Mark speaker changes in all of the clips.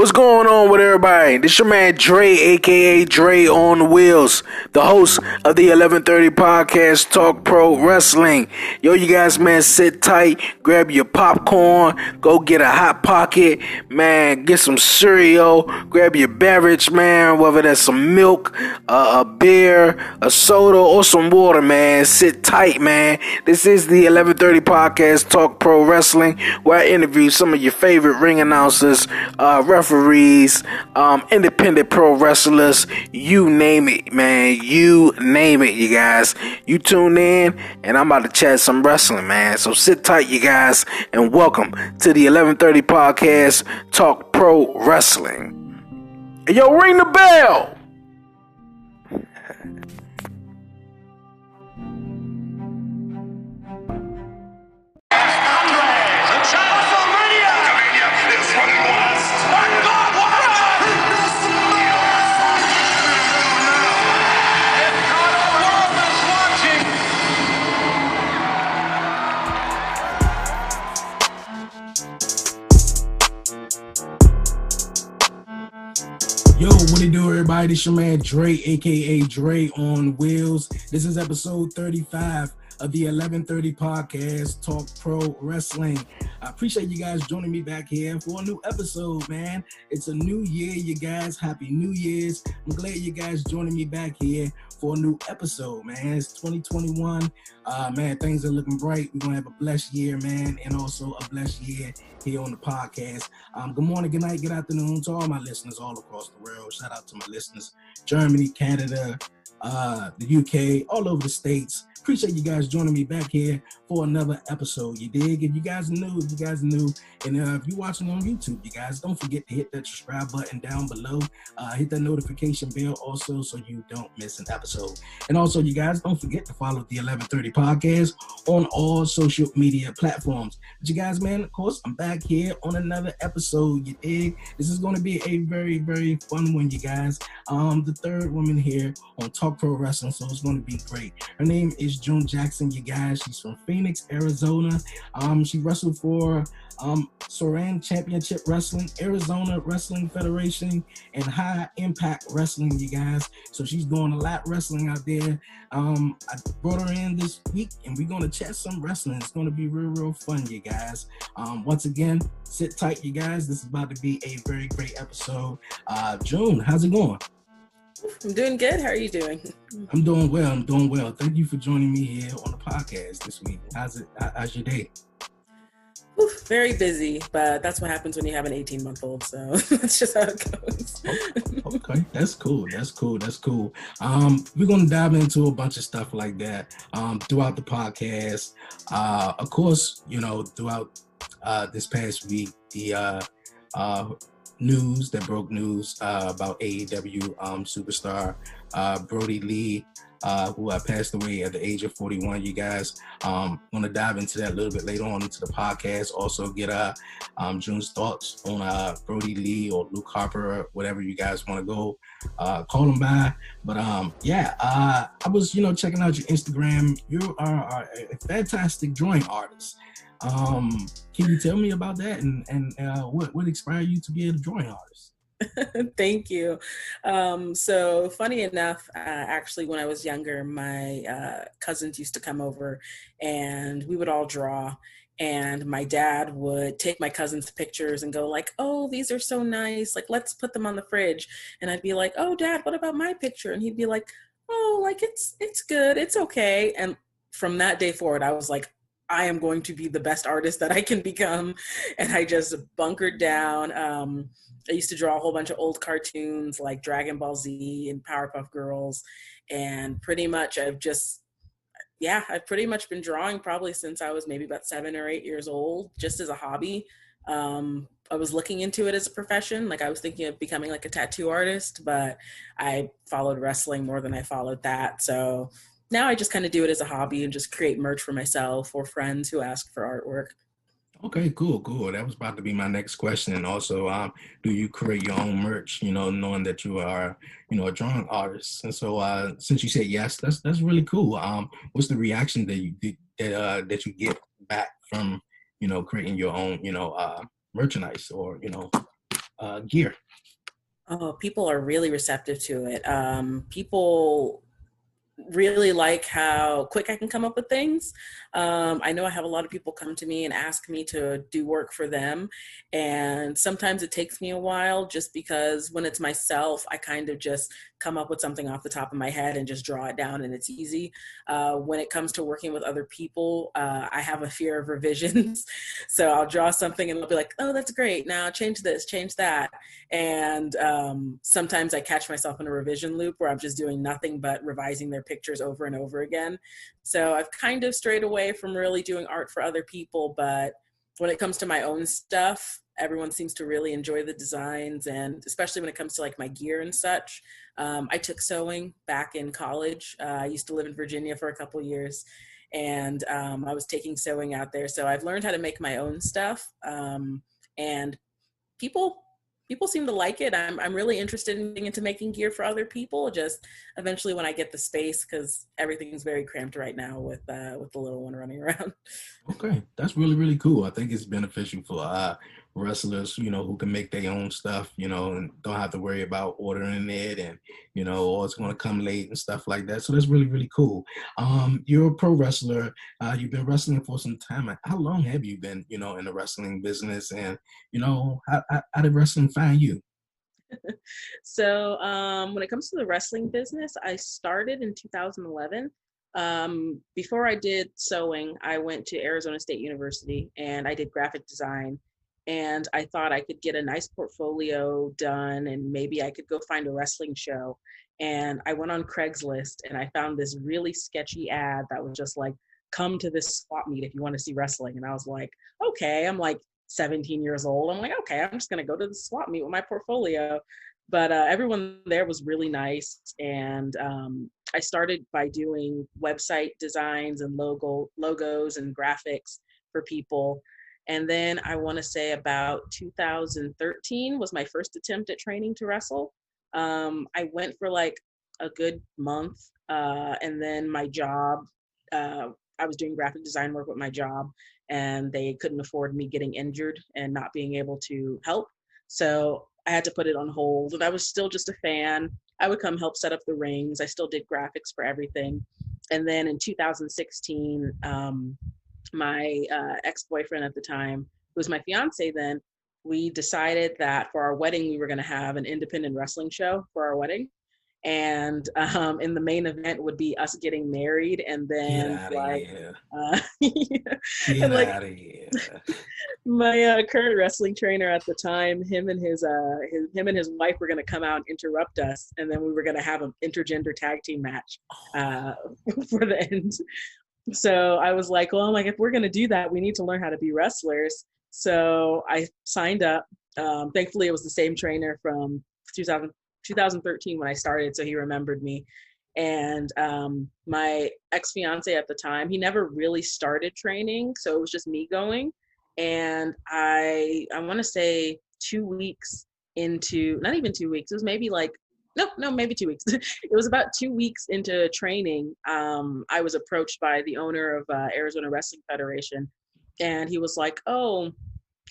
Speaker 1: What's going on with everybody? This your man Dre, aka Dre on Wheels, the host of the 1130 podcast Talk Pro Wrestling. Yo, you guys, man, sit tight, grab your popcorn, go get a hot pocket, man, get some cereal, grab your beverage, man, whether that's some milk, uh, a beer, a soda, or some water, man. Sit tight, man. This is the 1130 podcast Talk Pro Wrestling, where I interview some of your favorite ring announcers, uh, um, independent pro wrestlers, you name it, man. You name it, you guys. You tune in, and I'm about to chat some wrestling, man. So sit tight, you guys, and welcome to the 1130 podcast, Talk Pro Wrestling. Yo, ring the bell. Everybody? This your man Dre, aka Dre on Wheels. This is episode 35 of the 1130 podcast, Talk Pro Wrestling. I appreciate you guys joining me back here for a new episode, man. It's a new year, you guys. Happy New Year's. I'm glad you guys joining me back here for a new episode, man. It's 2021. Uh, man, things are looking bright. We're gonna have a blessed year, man, and also a blessed year here on the podcast. Um, good morning, good night, good afternoon to all my listeners all across the world. Shout out to my listeners, Germany, Canada, uh, the UK, all over the states. Appreciate you guys joining me back here for another episode. You dig? If you guys new, if you guys new, and uh, if you're watching on YouTube, you guys don't forget to hit that subscribe button down below. Uh, hit that notification bell also so you don't miss an episode. And also, you guys don't forget to follow the 1130 podcast on all social media platforms. But you guys, man, of course, I'm back here on another episode. You dig? This is going to be a very, very fun one, you guys. Um, the third woman here on Talk Pro Wrestling, so it's going to be great. Her name is June Jackson, you guys. She's from Phoenix, Arizona. Um, she wrestled for um, Soran Championship Wrestling, Arizona Wrestling Federation, and High Impact Wrestling, you guys. So she's doing a lot wrestling out there. Um, I brought her in this week, and we're gonna chat some wrestling. It's gonna be real, real fun, you guys. Um, once again, sit tight, you guys. This is about to be a very great episode. Uh, June, how's it going?
Speaker 2: I'm doing good. How are you doing?
Speaker 1: I'm doing well. I'm doing well. Thank you for joining me here on the podcast this week. How's it? How's your day?
Speaker 2: Oof, very busy, but that's what happens when you have an 18 month old. So that's just how it goes.
Speaker 1: okay. okay, that's cool. That's cool. That's cool. Um, we're gonna dive into a bunch of stuff like that um, throughout the podcast. Uh, of course, you know, throughout uh, this past week, the uh, uh, news that broke news uh, about AEW um, superstar uh, Brodie Lee, uh, who passed away at the age of 41. You guys um, want to dive into that a little bit later on into the podcast. Also, get uh, um, June's thoughts on uh, Brodie Lee or Luke Harper, whatever you guys want to go uh, call them by. But um, yeah, uh, I was you know checking out your Instagram. You are, are a fantastic drawing artist. Um, can you tell me about that and and uh, what what inspired you to be a drawing artist?
Speaker 2: Thank you. Um, so funny enough, uh, actually, when I was younger, my uh, cousins used to come over, and we would all draw. And my dad would take my cousins' pictures and go like, "Oh, these are so nice. Like, let's put them on the fridge." And I'd be like, "Oh, Dad, what about my picture?" And he'd be like, "Oh, like it's it's good. It's okay." And from that day forward, I was like, I am going to be the best artist that I can become. And I just bunkered down. Um, I used to draw a whole bunch of old cartoons like Dragon Ball Z and Powerpuff Girls. And pretty much I've just, yeah, I've pretty much been drawing probably since I was maybe about seven or eight years old, just as a hobby. Um, I was looking into it as a profession. Like I was thinking of becoming like a tattoo artist, but I followed wrestling more than I followed that. So now I just kind of do it as a hobby and just create merch for myself or friends who ask for artwork.
Speaker 1: Okay, cool, cool. That was about to be my next question. And also, um, do you create your own merch? You know, knowing that you are, you know, a drawing artist. And so, uh, since you said yes, that's that's really cool. Um, what's the reaction that you that uh, that you get back from, you know, creating your own, you know, uh, merchandise or you know, uh, gear?
Speaker 2: Oh, people are really receptive to it. Um, people really like how quick I can come up with things. Um, I know I have a lot of people come to me and ask me to do work for them. And sometimes it takes me a while just because when it's myself, I kind of just come up with something off the top of my head and just draw it down and it's easy. Uh, when it comes to working with other people, uh, I have a fear of revisions. so I'll draw something and they'll be like, oh, that's great. Now change this, change that. And um, sometimes I catch myself in a revision loop where I'm just doing nothing but revising their pictures over and over again. So I've kind of strayed away from really doing art for other people, but when it comes to my own stuff, everyone seems to really enjoy the designs and especially when it comes to like my gear and such um, i took sewing back in college uh, i used to live in virginia for a couple years and um, i was taking sewing out there so i've learned how to make my own stuff um, and people people seem to like it. I'm I'm really interested in getting into making gear for other people. Just eventually when I get the space, because everything's very cramped right now with uh, with the little one running around.
Speaker 1: Okay, that's really really cool. I think it's beneficial for uh, wrestlers, you know, who can make their own stuff, you know, and don't have to worry about ordering it and, you know, or it's going to come late and stuff like that. So that's really, really cool. Um, you're a pro wrestler. Uh, you've been wrestling for some time. How long have you been, you know, in the wrestling business? And, you know, how, how, how did wrestling find you?
Speaker 2: so um, when it comes to the wrestling business, I started in 2011 um, before I did sewing, I went to Arizona State University and I did graphic design and I thought I could get a nice portfolio done and maybe I could go find a wrestling show. And I went on Craigslist and I found this really sketchy ad that was just like, come to this swap meet if you want to see wrestling. And I was like, okay, I'm like 17 years old. I'm like, okay, I'm just going to go to the swap meet with my portfolio. But uh, everyone there was really nice. And um, I started by doing website designs and logo logos and graphics for people. And then I want to say about 2013 was my first attempt at training to wrestle. Um, I went for like a good month, uh, and then my job, uh, I was doing graphic design work with my job, and they couldn't afford me getting injured and not being able to help. So I had to put it on hold, and I was still just a fan. I would come help set up the rings. I still did graphics for everything. And then in 2016, um, my uh, ex-boyfriend at the time, who was my fiance then, we decided that for our wedding we were going to have an independent wrestling show for our wedding. And um, in the main event would be us getting married and then like uh, and like my uh, current wrestling trainer at the time him and his uh his, him and his wife were going to come out and interrupt us and then we were going to have an intergender tag team match uh, for the end so I was like, well, I'm like, if we're going to do that, we need to learn how to be wrestlers. So I signed up. Um, thankfully, it was the same trainer from 2000, 2013 when I started, so he remembered me. And um, my ex fiance at the time, he never really started training, so it was just me going. And I, I want to say two weeks into, not even two weeks, it was maybe like no, no, maybe two weeks. it was about two weeks into training. Um, I was approached by the owner of uh, Arizona Wrestling Federation, and he was like, "Oh,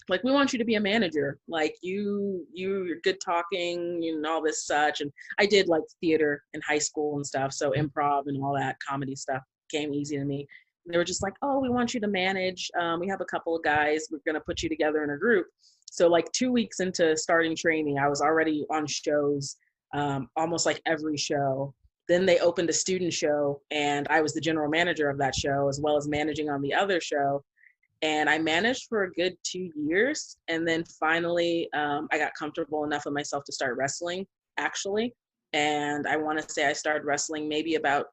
Speaker 2: like we want you to be a manager. Like you, you, you're good talking, and all this such." And I did like theater in high school and stuff, so improv and all that comedy stuff came easy to me. And they were just like, "Oh, we want you to manage. Um, we have a couple of guys. We're gonna put you together in a group." So like two weeks into starting training, I was already on shows um, almost like every show. Then they opened a student show, and I was the general manager of that show as well as managing on the other show. And I managed for a good two years. And then finally, um, I got comfortable enough with myself to start wrestling, actually. And I want to say I started wrestling maybe about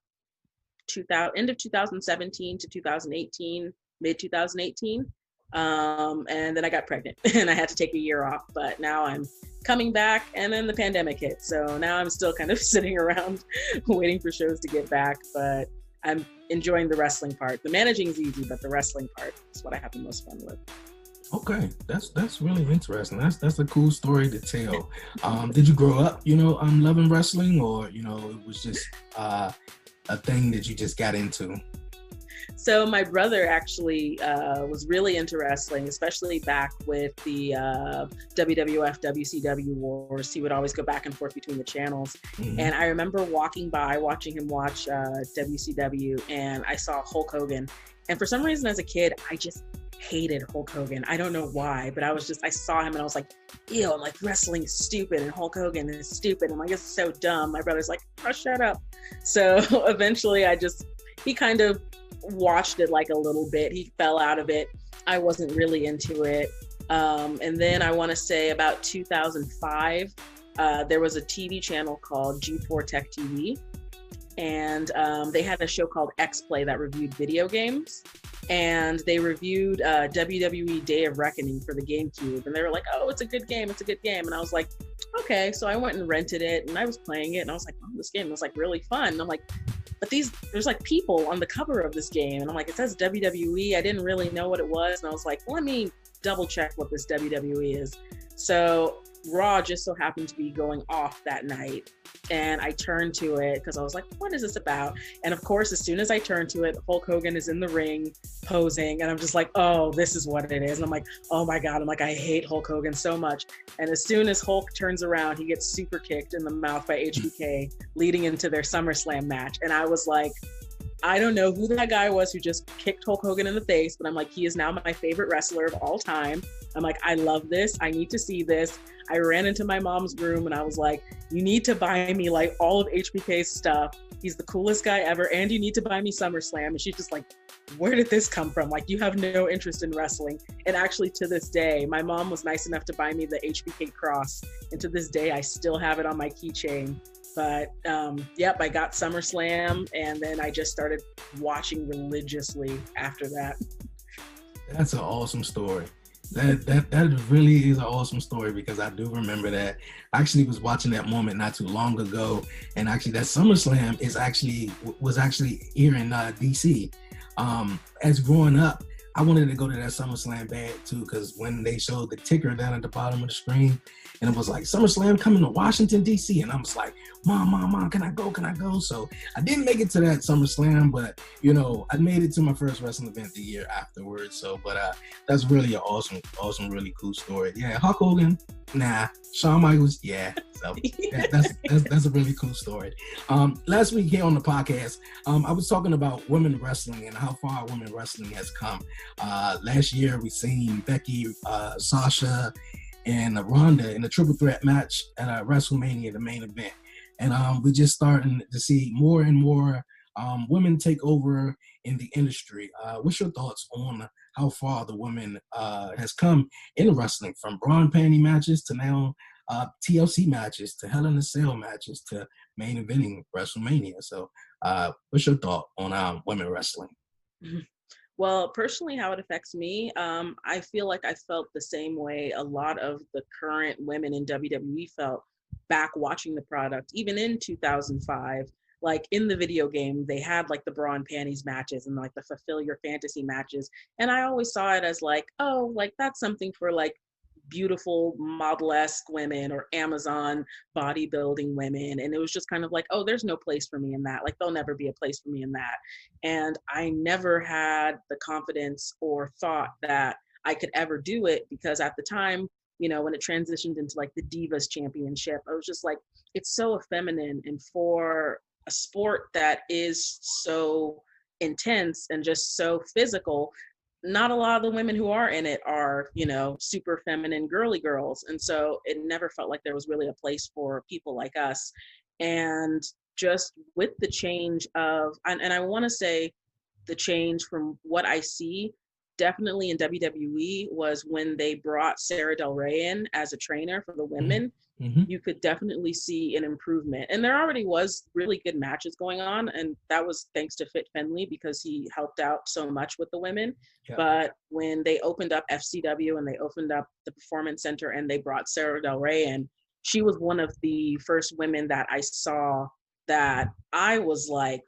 Speaker 2: 2000, end of 2017 to 2018, mid 2018. Um, and then I got pregnant and I had to take a year off. But now I'm coming back, and then the pandemic hit. So now I'm still kind of sitting around waiting for shows to get back. But I'm enjoying the wrestling part. The managing is easy, but the wrestling part is what I have the most fun with.
Speaker 1: Okay, that's that's really interesting. That's that's a cool story to tell. Um, did you grow up, you know, um, loving wrestling, or you know, it was just uh, a thing that you just got into?
Speaker 2: So my brother actually uh, was really into wrestling, especially back with the uh, WWF, WCW wars. He would always go back and forth between the channels. Mm-hmm. And I remember walking by, watching him watch uh, WCW, and I saw Hulk Hogan. And for some reason, as a kid, I just hated Hulk Hogan. I don't know why, but I was just I saw him and I was like, ew, I'm like wrestling stupid and Hulk Hogan is stupid. I'm like, it's so dumb. My brother's like, oh shut up. So eventually I just he kind of watched it like a little bit. He fell out of it. I wasn't really into it. Um, and then I want to say about 2005, uh, there was a TV channel called G4 Tech TV, and um, they had a show called X Play that reviewed video games and they reviewed uh, WWE Day of Reckoning for the GameCube, and they were like, "Oh, it's a good game. It's a good game." And I was like, "Okay." So I went and rented it, and I was playing it, and I was like, "Oh, this game was like really fun." And I'm like, "But these, there's like people on the cover of this game," and I'm like, "It says WWE." I didn't really know what it was, and I was like, "Let me double check what this WWE is." So Raw just so happened to be going off that night. And I turned to it because I was like, what is this about? And of course, as soon as I turned to it, Hulk Hogan is in the ring posing. And I'm just like, oh, this is what it is. And I'm like, oh my God. I'm like, I hate Hulk Hogan so much. And as soon as Hulk turns around, he gets super kicked in the mouth by HBK, leading into their SummerSlam match. And I was like, I don't know who that guy was who just kicked Hulk Hogan in the face, but I'm like, he is now my favorite wrestler of all time. I'm like, I love this. I need to see this. I ran into my mom's room and I was like, you need to buy me like all of HBK's stuff. He's the coolest guy ever. And you need to buy me SummerSlam. And she's just like, where did this come from? Like, you have no interest in wrestling. And actually, to this day, my mom was nice enough to buy me the HBK cross. And to this day, I still have it on my keychain. But um, yep, I got SummerSlam. And then I just started watching religiously after that.
Speaker 1: That's an awesome story. That that that really is an awesome story because I do remember that. I actually was watching that moment not too long ago, and actually that SummerSlam is actually was actually here in uh, DC. Um, as growing up, I wanted to go to that SummerSlam bad too, because when they showed the ticker down at the bottom of the screen, and it was like SummerSlam coming to Washington D.C., and I was like, "Mom, mom, mom, can I go? Can I go?" So I didn't make it to that SummerSlam, but you know, I made it to my first wrestling event the year afterwards. So, but uh, that's really an awesome, awesome, really cool story. Yeah, Hulk Hogan, nah. Shawn Michaels, yeah. So that, that's, that's that's a really cool story. Um, last week here on the podcast, um, I was talking about women wrestling and how far women wrestling has come. Uh, last year we seen Becky, uh, Sasha, and Ronda in a triple threat match at uh, WrestleMania, the main event. And um, we're just starting to see more and more um, women take over in the industry. Uh, what's your thoughts on how far the women uh, has come in wrestling, from brawn panty matches to now uh, TLC matches to Hell in a Cell matches to main eventing WrestleMania? So, uh, what's your thought on um, women wrestling?
Speaker 2: Well, personally, how it affects me, um, I feel like I felt the same way a lot of the current women in WWE felt back watching the product, even in 2005. Like in the video game, they had like the bra and panties matches and like the fulfill your fantasy matches. And I always saw it as like, oh, like that's something for like beautiful model-esque women or Amazon bodybuilding women. And it was just kind of like, oh, there's no place for me in that. Like there'll never be a place for me in that. And I never had the confidence or thought that I could ever do it because at the time, you know, when it transitioned into like the Divas Championship, I was just like, it's so feminine. And for a sport that is so intense and just so physical, not a lot of the women who are in it are, you know, super feminine girly girls. And so it never felt like there was really a place for people like us. And just with the change of, and, and I want to say the change from what I see definitely in WWE was when they brought Sarah Del Rey in as a trainer for the mm-hmm. women mm-hmm. you could definitely see an improvement. And there already was really good matches going on, and that was thanks to Fit Finlay because he helped out so much with the women. Yeah. But when they opened up FCW and they opened up the Performance Center and they brought Sarah Del Rey in, she was one of the first women that I saw that I was like,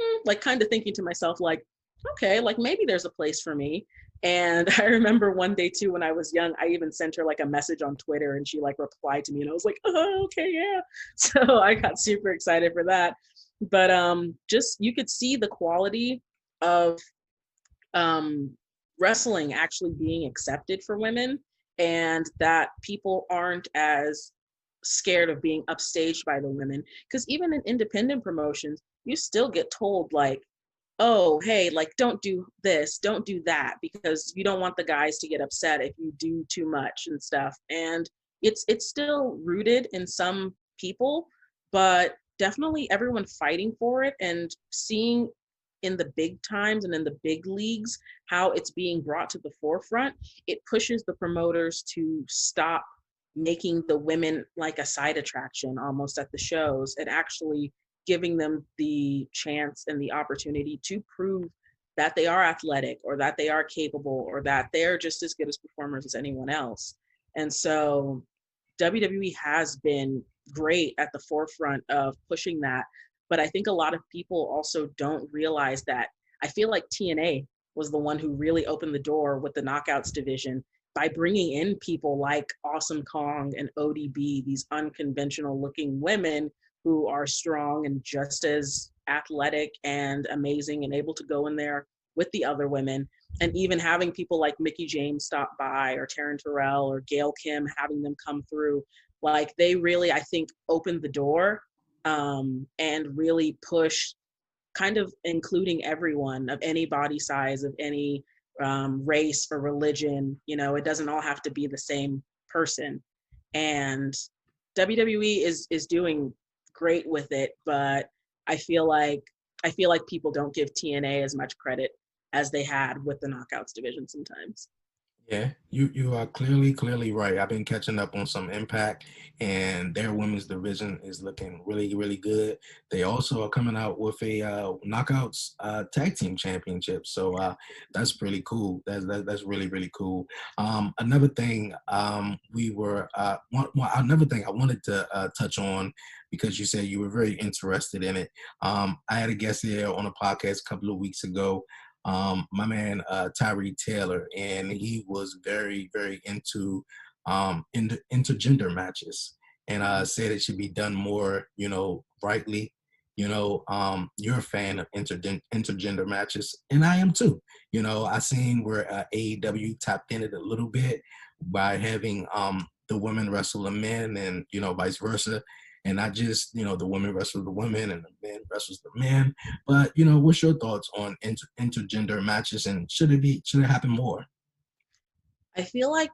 Speaker 2: hmm, like kind of thinking to myself, like, okay, like maybe there's a place for me. And I remember one day too when I was young, I even sent her like a message on Twitter and she like replied to me and I was like, oh, okay, yeah. So I got super excited for that. But um just you could see the quality of um, wrestling actually being accepted for women and that people aren't as scared of being upstaged by the women because even in independent promotions you still get told like oh hey like don't do this don't do that because you don't want the guys to get upset if you do too much and stuff. And it's it's still rooted in some people but definitely everyone fighting for it and seeing in the big times and in the big leagues how it's being brought to the forefront it pushes the promoters to stop making the women like a side attraction almost at the shows. And actually giving them the chance and the opportunity to prove that they are athletic or that they are capable or that they're just as good as performers as anyone else. And so WWE has been great at the forefront of pushing that. But I think a lot of people also don't realize that. I feel like TNA was the one who really opened the door with the knockouts division by bringing in people like Awesome Kong and ODB, these unconventional looking women who are strong and just as athletic and amazing and able to go in there with the other women. And even having people like Mickie James stop by or Taryn Terrell or Gail Kim having them come through, like they really, I think, opened the door um, and really push kind of including everyone of any body size, of any um, race or religion. You know, it doesn't all have to be the same person. And WWE is is doing great with it, but I feel like I feel like people don't give TNA as much credit as they had with the knockouts division sometimes.
Speaker 1: Yeah, you you are clearly clearly right. I've been catching up on some Impact, and their women's division is looking really really good. They also are coming out with a uh, knockouts uh, tag team championship, so uh, that's pretty cool. That's that, that's really really cool. Um, another thing um, we were uh, one, one, another thing I wanted to uh, touch on because you said you were very interested in it. Um, I had a guest here on a podcast a couple of weeks ago um, my man uh, Tyree Taylor, and he was very, very into um, inter- intergender matches, and uh, said it should be done more, you know, rightly. You know, um, you're a fan of inter- intergender matches, and I am too. You know, I seen where uh, AEW tapped in it a little bit by having um, the women wrestle the men, and you know, vice versa and not just you know the women wrestle the women and the men wrestles the men. But you know, what's your thoughts on inter- intergender matches and should it be should it happen more?
Speaker 2: I feel like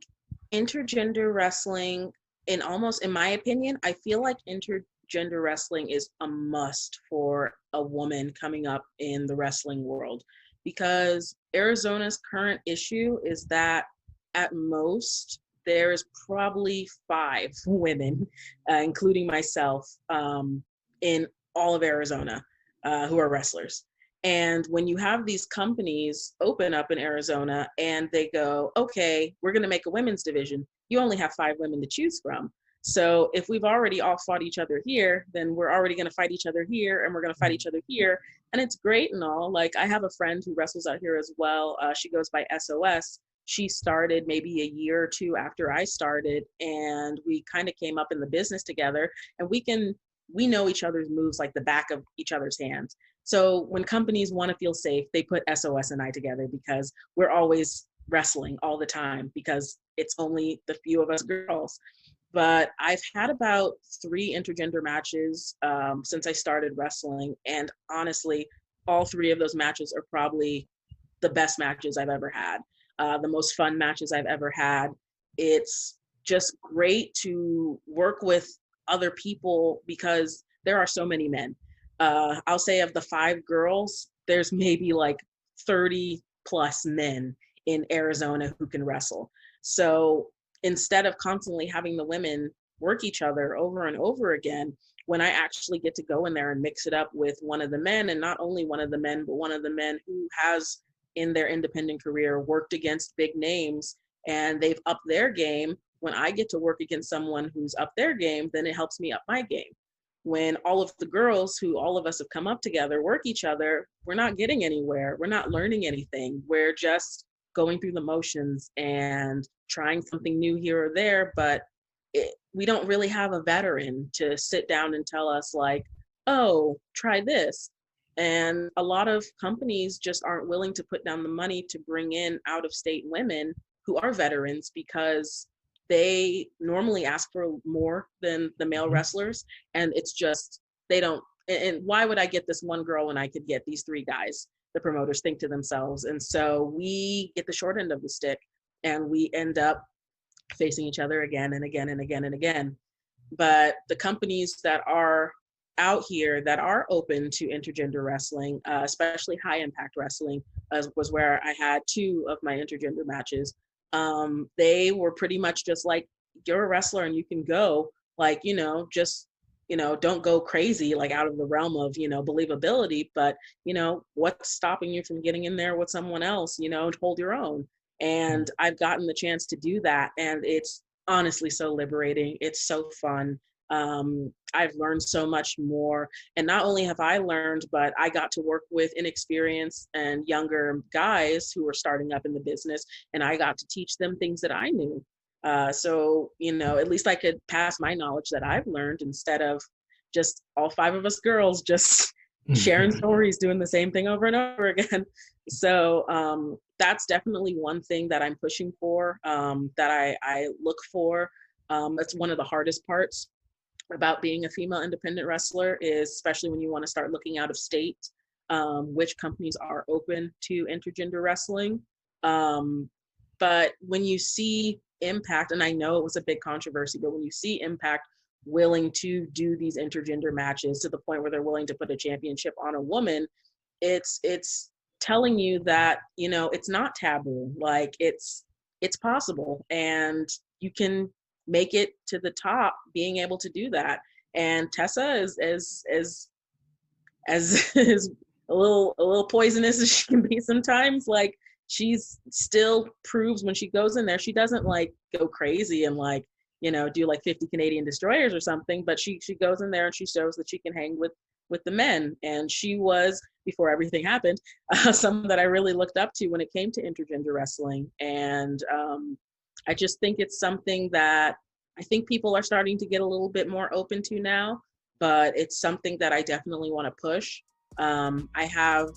Speaker 2: intergender wrestling, in almost in my opinion, I feel like intergender wrestling is a must for a woman coming up in the wrestling world because Arizona's current issue is that at most there's probably five women, uh, including myself, um, in all of Arizona uh, who are wrestlers. And when you have these companies open up in Arizona and they go, okay, we're going to make a women's division, you only have five women to choose from. So if we've already all fought each other here, then we're already going to fight each other here and we're going to fight each other here. And it's great and all. Like I have a friend who wrestles out here as well. Uh, she goes by SOS she started maybe a year or two after I started, and we kind of came up in the business together. And we can we know each other's moves like the back of each other's hands. So when companies want to feel safe, they put SOS and I together because we're always wrestling all the time because it's only the few of us girls. But I've had about three intergender matches um, since I started wrestling, and honestly, all three of those matches are probably the best matches I've ever had uh, the most fun matches I've ever had. It's just great to work with other people because there are so many men. Uh, I'll say of the five girls, there's maybe like 30 plus men in Arizona who can wrestle. So instead of constantly having the women work each other over and over again, when I actually get to go in there and mix it up with one of the men, and not only one of the men, but one of the men who has in their independent career worked against big names and they've upped their game. When i get to work against someone who's up their game then it helps me up my game. When all of the girls who all of us have come up together work each other we're not getting anywhere. We're not learning anything. We're just going through the motions and trying something new here or there but it, we don't really have a veteran to sit down and tell us like oh try this And a lot of companies just aren't willing to put down the money to bring in out of state women who are veterans because they normally ask for more than the male mm-hmm. wrestlers. And it's just, they don't. And why would I get this one girl when I could get these three guys? The promoters think to themselves. And so we get the short end of the stick and we end up facing each other again and again and again and again. But the companies that are out here that are open to intergender wrestling, uh, especially high impact wrestling, uh, was where I had two of my intergender matches. Um, they were pretty much just like, you're a wrestler and you can go, like, you know, just, you know, don't go crazy, like out of the realm of, you know, believability, but, you know, what's stopping you from getting in there with someone else, you know, and hold your own? And I've gotten the chance to do that. And it's honestly so liberating. It's so fun. Um, I've learned so much more. And not only have I learned, but I got to work with inexperienced and younger guys who were starting up in the business, and I got to teach them things that I knew. Uh, so, you know, at least I could pass my knowledge that I've learned instead of just all five of us girls just sharing stories, doing the same thing over and over again. So um, that's definitely one thing that I'm pushing for, um, that I, I look for. Um, that's one of the hardest parts about being a female independent wrestler is especially when you want to start looking out of state um, which companies are open to intergender wrestling. Um, but when you see impact and i know it was a big controversy but when you see impact willing to do these intergender matches to the point where they're willing to put a championship on a woman it's it's telling you that you know it's not taboo. Like it's it's possible and you can make it to the top being able to do that. And tessa is as as as is a little a little poisonous as she can be sometimes. Like she's still proves when she goes in there she doesn't like go crazy and like you know do like 50 canadian destroyers or something but she she goes in there and she shows that she can hang with with the men. And she was before everything happened uh, someone that i really looked up to when it came to intergender wrestling. And um, I just think it's something that I think people are starting to get a little bit more open to now, but it's something that I definitely want to push. Um, I have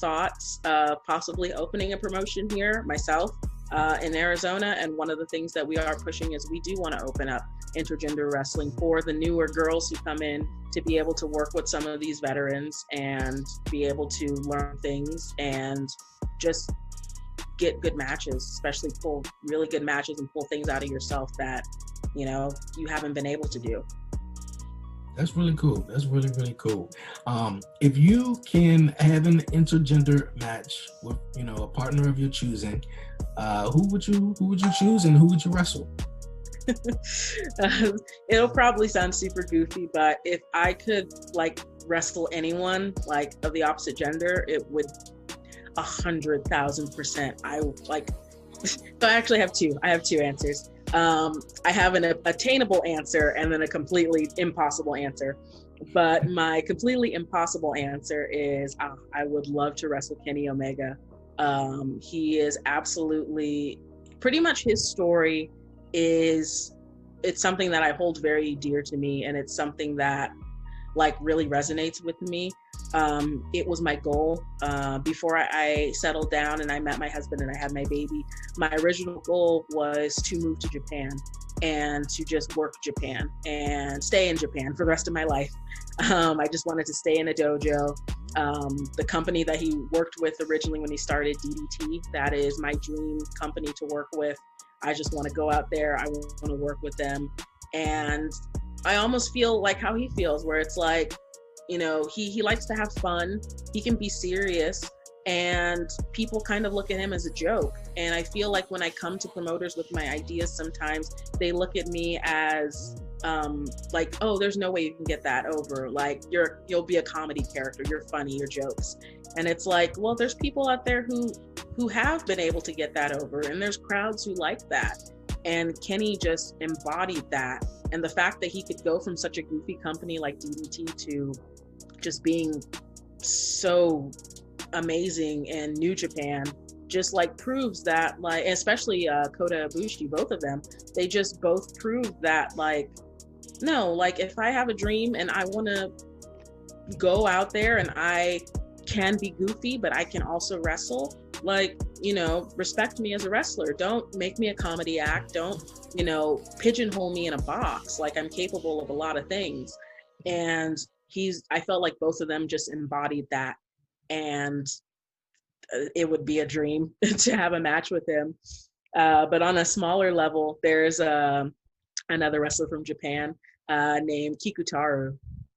Speaker 2: thoughts of possibly opening a promotion here myself uh, in Arizona. And one of the things that we are pushing is we do want to open up intergender wrestling for the newer girls who come in to be able to work with some of these veterans and be able to learn things and just get good matches, especially pull really good matches and pull things out of yourself that, you know, you haven't been able to do.
Speaker 1: That's really cool. That's really, really cool. Um, if you can have an intergender match with, you know, a partner of your choosing, uh, who would you who would you choose and who would you wrestle?
Speaker 2: um, it'll probably sound super goofy, but if I could like wrestle anyone like of the opposite gender, it would a hundred thousand percent. I like. so I actually have two. I have two answers. Um, I have an attainable answer and then a completely impossible answer. But my completely impossible answer is uh, I would love to wrestle Kenny Omega. Um, he is absolutely pretty much his story is it's something that I hold very dear to me and it's something that like really resonates with me um, it was my goal uh, before I, I, settled down and I met my husband and I had my baby. My original goal was to move to Japan and to just work Japan and stay in Japan for the rest of my life. Um, I just wanted to stay in a dojo. Um, the company that he worked with originally when he started DDT, that is my dream company to work with. I just want to go out there. I want to work with them. And I almost feel like how he feels, where it's like, you know he he likes to have fun he can be serious and people kind of look at him as a joke. And i feel like when i come to promoters with my ideas sometimes they look at me as um like oh there's no way you can get that over. Like you're you'll be a comedy character. You're funny. Your jokes. And it's like well there's people out there who who have been able to get that over and there's crowds who like that. And kenny just embodied that and the fact that he could go from such a goofy company like ddt to just being so amazing in New Japan just like proves that like especially uh Kota Ibushi both of them they just both prove that like no like if I have a dream and I want to go out there and I can be goofy, but I can also wrestle. Like, you know, respect me as a wrestler. Don't make me a comedy act. Don't, you know, pigeonhole me in a box. Like, I'm capable of a lot of things. And he's, I felt like both of them just embodied that. And uh, it would be a dream to have a match with him. Uh, but on a smaller level, there's uh, another wrestler from Japan uh, named Kikutaro,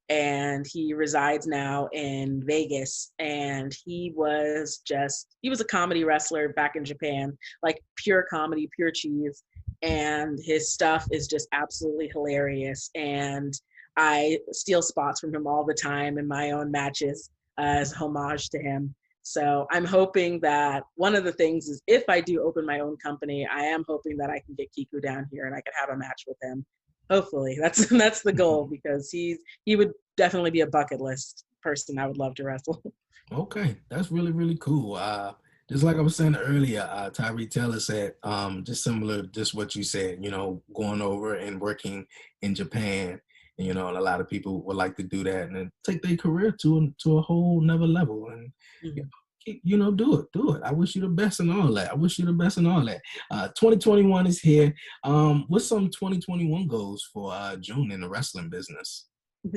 Speaker 2: and he resides now in Vegas. And he was just, he was a comedy wrestler back in Japan, like pure comedy, pure cheese. And his stuff is just absolutely hilarious. And I steal spots from him all the time in my own matches as homage to him. So I'm hoping that one of the things is if I do open my own company, I am hoping that I can get Kiku down here and I can have a match with him hopefully. That's that's the goal because he's he would definitely be a bucket list person i would love to wrestle.
Speaker 1: Okay. That's really really cool. Uh just like i was saying earlier uh tyree taylor said um just similar just what you said you know going over and working in japan and, you know and a lot of people would like to do that and then take their career to to a whole another level and mm-hmm. you know, you know, do it, do it. I wish you the best and all that. I wish you the best and all that. Uh, 2021 is here. Um, what's some 2021 goals for uh, June in the wrestling business?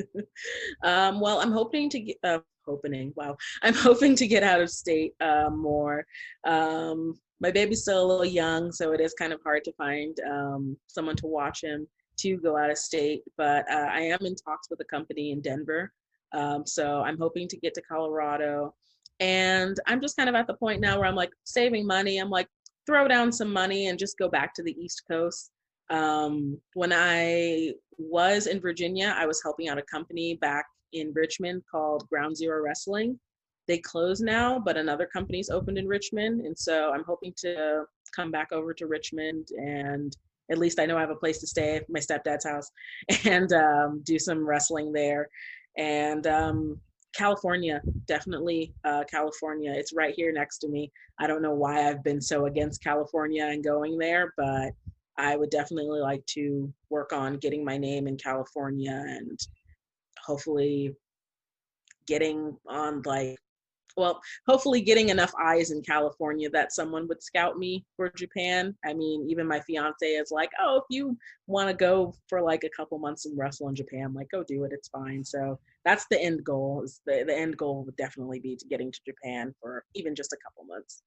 Speaker 2: um, well, I'm hoping to get, uh, hoping, wow, I'm hoping to get out of state uh, more. Um, my baby's still a little young, so it is kind of hard to find um, someone to watch him to go out of state. But uh, I am in talks with a company in Denver. Um, so I'm hoping to get to Colorado. And I'm just kind of at the point now where I'm like saving money. I'm like, throw down some money and just go back to the East Coast. Um, when I was in Virginia, I was helping out a company back in Richmond called Ground Zero Wrestling. They closed now, but another company's opened in Richmond. And so I'm hoping to come back over to Richmond and at least I know I have a place to stay my stepdad's house and um, do some wrestling there. And um, California, definitely uh, California. It's right here next to me. I don't know why I've been so against California and going there, but I would definitely like to work on getting my name in California and hopefully getting on like well, hopefully getting enough eyes in California that someone would scout me for Japan. I mean, even my fiance is like, oh, if you want to go for like a couple months and wrestle in Japan, like, go do it. It's fine. So that's the end goal. Is the, the end goal would definitely be to getting to Japan for even just a couple months.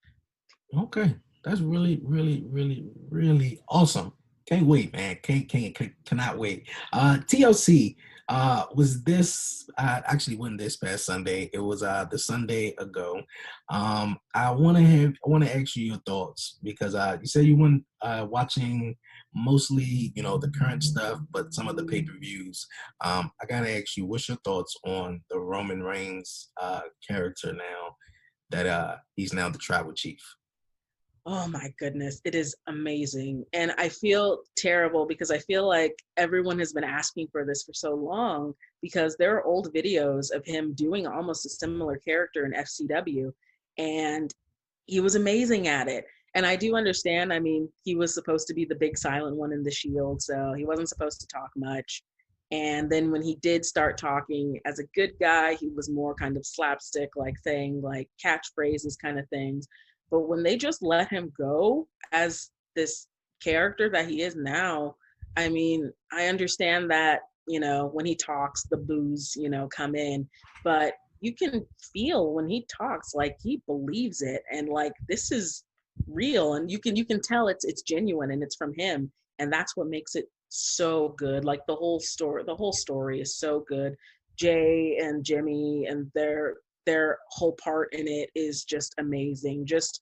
Speaker 1: Okay. That's really, really, really, really awesome. Can't wait, man. Can't, can't, cannot wait. Uh, TLC, uh, was this uh, actually wasn't this past Sunday? It was uh, the Sunday ago. Um, I want to have I want to ask you your thoughts because uh, you said you went uh, watching mostly you know the current stuff, but some of the pay per views. Um, I gotta ask you, what's your thoughts on the Roman Reigns uh, character now that uh, he's now the tribal chief?
Speaker 2: Oh my goodness, it is amazing. And I feel terrible because I feel like everyone has been asking for this for so long because there are old videos of him doing almost a similar character in FCW. And he was amazing at it. And I do understand, I mean, he was supposed to be the big silent one in the Shield, so he wasn't supposed to talk much. And then when he did start talking as a good guy, he was more kind of slapstick, like saying like catchphrases kind of things. But when they just let him go as this character that he is now, I mean, I understand that, you know, when he talks, the boos, you know, come in, but you can feel when he talks like he believes it and like this is real. And you can you can tell it's it's genuine and it's from him. And that's what makes it so good. Like the whole story the whole story is so good. Jey and jimmy and their their whole part in it is just amazing. Just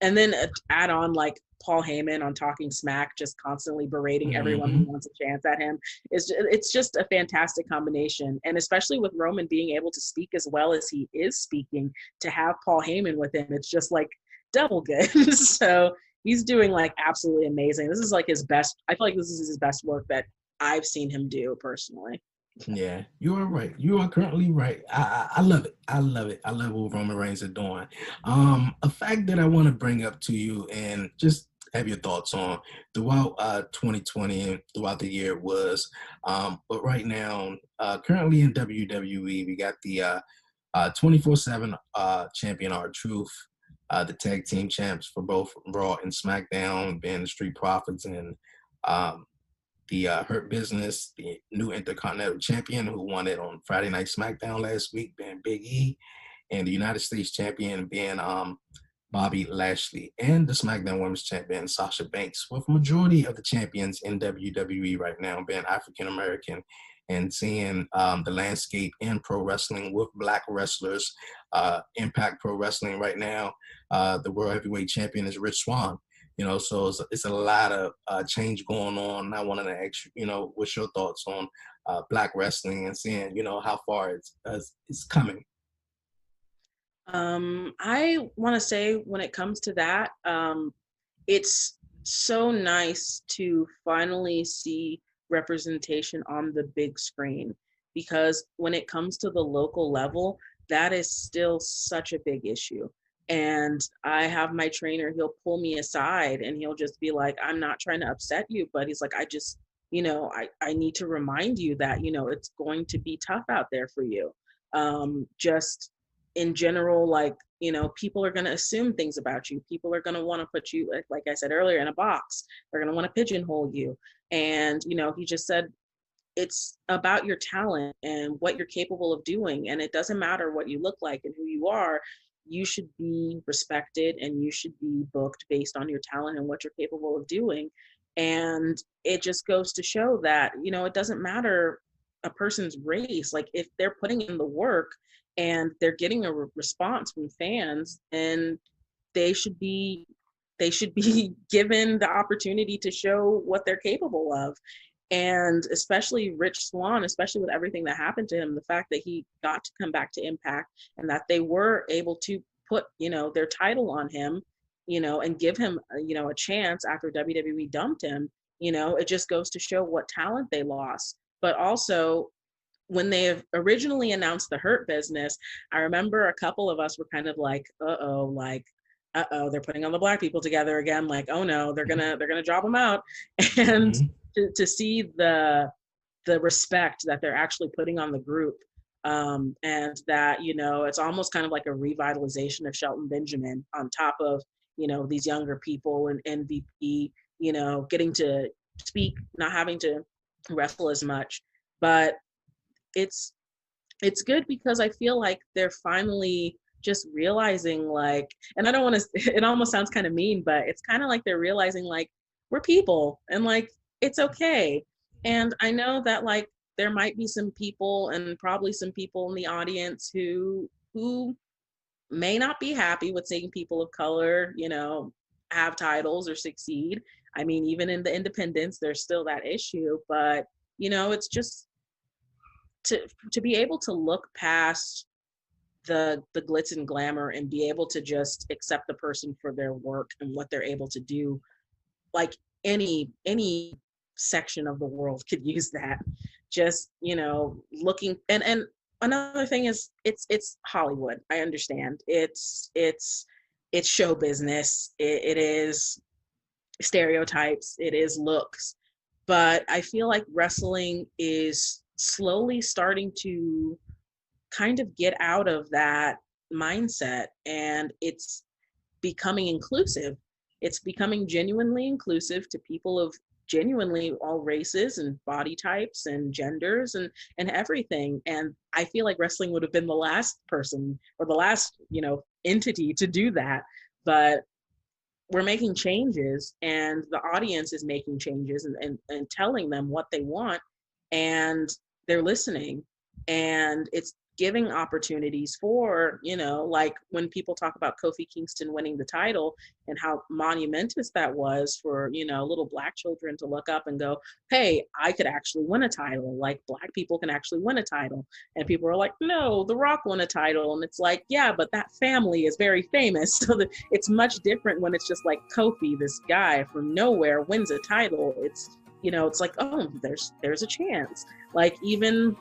Speaker 2: and then add on like Paul Heyman on Talking Smack, just constantly berating mm-hmm. everyone who wants a chance at him. Is it's just a fantastic combination, and especially with Roman being able to speak as well as he is speaking, to have Paul Heyman with him, it's just like double good. so he's doing like absolutely amazing. This is like his best. I feel like this is his best work that I've seen him do personally.
Speaker 1: Yeah, you are right. You are currently right. I, I, I love it. I love it. I love what Roman Reigns are doing. Um, a fact that I want to bring up to you and just have your thoughts on throughout uh 2020 and throughout the year was um but right now uh currently in WWE we got the uh uh, 24/7 uh, champion R-Truth, uh, the tag team champs for both Raw and SmackDown, being Street Profits and um, the uh, Hurt Business, the new Intercontinental Champion who won it on Friday Night SmackDown last week, being Big E, and the United States Champion being um, Bobby Lashley, and the SmackDown Women's Champion Sasha Banks, with majority of the champions in WWE right now being African American and seeing um, the landscape in pro wrestling with black wrestlers. Uh, Impact Pro Wrestling right now, uh, the World Heavyweight Champion is Rich Swann. You know, so it's, it's a lot of uh, change going on. I wanted to ask you, you know, what's your thoughts on uh, black wrestling and seeing, you know, how far it's it's coming.
Speaker 2: Um, I want to say when it comes to that, um, it's so nice to finally see representation on the big screen because when it comes to the local level, that is still such a big issue. And I have my trainer, he'll pull me aside and he'll just be like, I'm not trying to upset you, but he's like, I just, you know, I, I need to remind you that, you know, it's going to be tough out there for you. Um, just in general, like, you know, people are going to assume things about you. People are going to want to put you, like I said earlier, in a box. They're going to want to pigeonhole you. And, you know, he just said, it's about your talent and what you're capable of doing. And it doesn't matter what you look like and who you are. You should be respected and you should be booked based on your talent and what you're capable of doing. And it just goes to show that, you know, it doesn't matter a person's race. Like if they're putting in the work and they're getting a re- response from fans, and they should be they should be given the opportunity to show what they're capable of and especially rich Swann, especially with everything that happened to him the fact that he got to come back to impact and that they were able to put you know their title on him you know and give him uh, you know a chance after wwe dumped him you know it just goes to show what talent they lost but also when they originally announced the hurt business i remember a couple of us were kind of like uh-oh like uh-oh they're putting all the black people together again like oh no they're mm-hmm. gonna they're gonna drop them out and mm-hmm. To, to see the the respect that they're actually putting on the group um, and that you know it's almost kind of like a revitalization of shelton benjamin on top of you know these younger people and mvp you know getting to speak not having to wrestle as much. But it's it's good because i feel like they're finally just realizing like and i don't want to it almost sounds kind of mean but it's kind of like they're realizing like we're people and like it's okay. And i know that like there might be some people and probably some people in the audience who who may not be happy with seeing people of color you know have titles or succeed. I mean even in the independents there's still that issue but you know it's just to to be able to look past the the glitz and glamour and be able to just accept the person for their work and what they're able to do like any any section of the world could use that. Just you know looking and and another thing is it's it's hollywood i understand. It's it's it's show business. It, it is stereotypes. It is looks. But i feel like wrestling is slowly starting to kind of get out of that mindset and it's becoming inclusive. It's becoming genuinely inclusive to people of genuinely all races and body types and genders and and everything. And i feel like wrestling would have been the last person or the last you know entity to do that. But we're making changes and the audience is making changes and, and, and telling them what they want and they're listening. And it's giving opportunities for, you know, like when people talk about Kofi Kingston winning the title and how monumentous that was for, you know, little black children to look up and go, hey, I could actually win a title. Like black people can actually win a title. And people are like, no, The Rock won a title. And it's like, yeah, but that family is very famous. So it's much different when it's just like Kofi, this guy from nowhere, wins a title. It's, you know, it's like, oh, there's there's a chance. Like even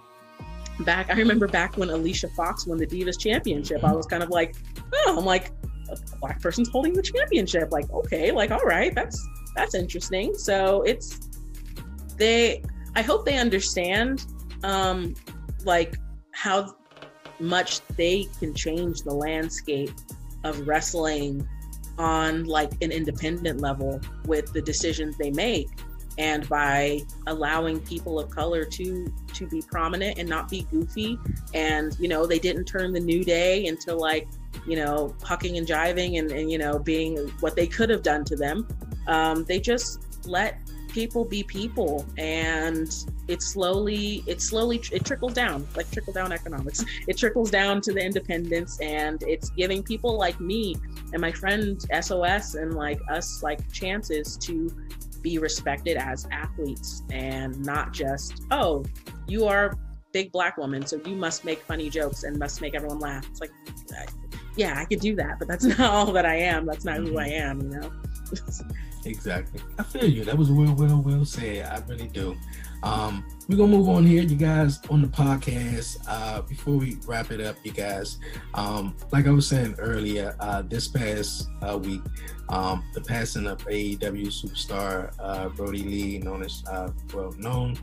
Speaker 2: back i remember back when alicia fox won the divas championship i was kind of like oh i'm like a black person's holding the championship. Like okay like all right that's that's interesting. So it's they i hope they understand um like how much they can change the landscape of wrestling on like an independent level with the decisions they make and by allowing people of color to to be prominent and not be goofy. And you know they didn't turn the new day into like you know hucking and jiving and, and you know being what they could have done to them. Um, they just let people be people and it slowly it slowly it trickles down like trickle down economics. It trickles down to the independents and it's giving people like me and my friend sos and like us like chances to be respected as athletes and not just oh you are big black woman so you must make funny jokes and must make everyone laugh it's like yeah i could do that but that's not all that i am that's not who mm-hmm. i am you know
Speaker 1: Exactly. I feel you. That was well, well, well said. I really do. Um, we're gonna move on here, you guys, on the podcast. Uh, before we wrap it up, you guys, um, like I was saying earlier, uh, this past uh, week, um, the passing of AEW superstar uh, Brodie Lee, known as uh, well known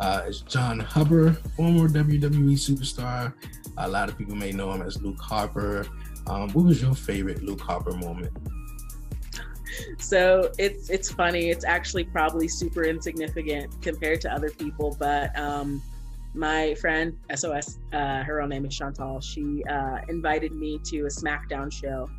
Speaker 1: uh, as Jon Huber, former WWE superstar. A lot of people may know him as Luke Harper. Um, what was your favorite Luke Harper moment?
Speaker 2: So it's it's funny. It's actually probably super insignificant compared to other people, but um, my friend SOS, uh, her real name is Chantal. She uh, invited me to a SmackDown show,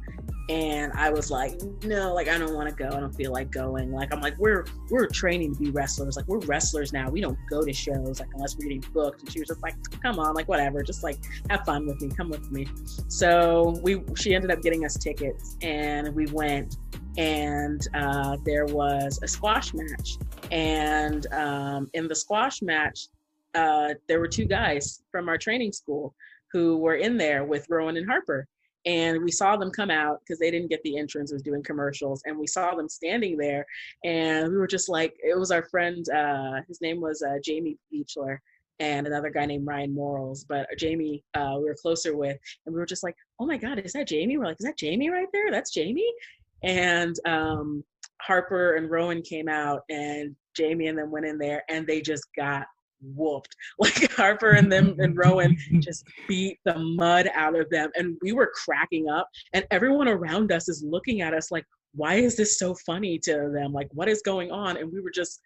Speaker 2: and I was like, no, like I don't want to go. I don't feel like going. Like I'm like, we're we're training to be wrestlers. Like we're wrestlers now. We don't go to shows like unless we're getting booked. And she was just like, come on, like whatever, just like have fun with me, come with me. So we she ended up getting us tickets, and we went and uh, there was a squash match. And um, in the squash match, uh, there were two guys from our training school who were in there with Rowan and Harper. And we saw them come out because they didn't get the entrance, was doing commercials. And we saw them standing there. And we were just like, it was our friend, uh, his name was uh, Jamie Beechler and another guy named Ryan Morals. But Jamie, uh, we were closer with, and we were just like, "Oh my God, is that Jamie?" We're like, "Is that Jamie right there? That's Jamie." And um, Harper and Rowan came out, and Jamie and them went in there, and they just got whooped. Like Harper and them and Rowan just beat the mud out of them, and we were cracking up, and everyone around us is looking at us like, "Why is this so funny to them? Like, what is going on?" And we were just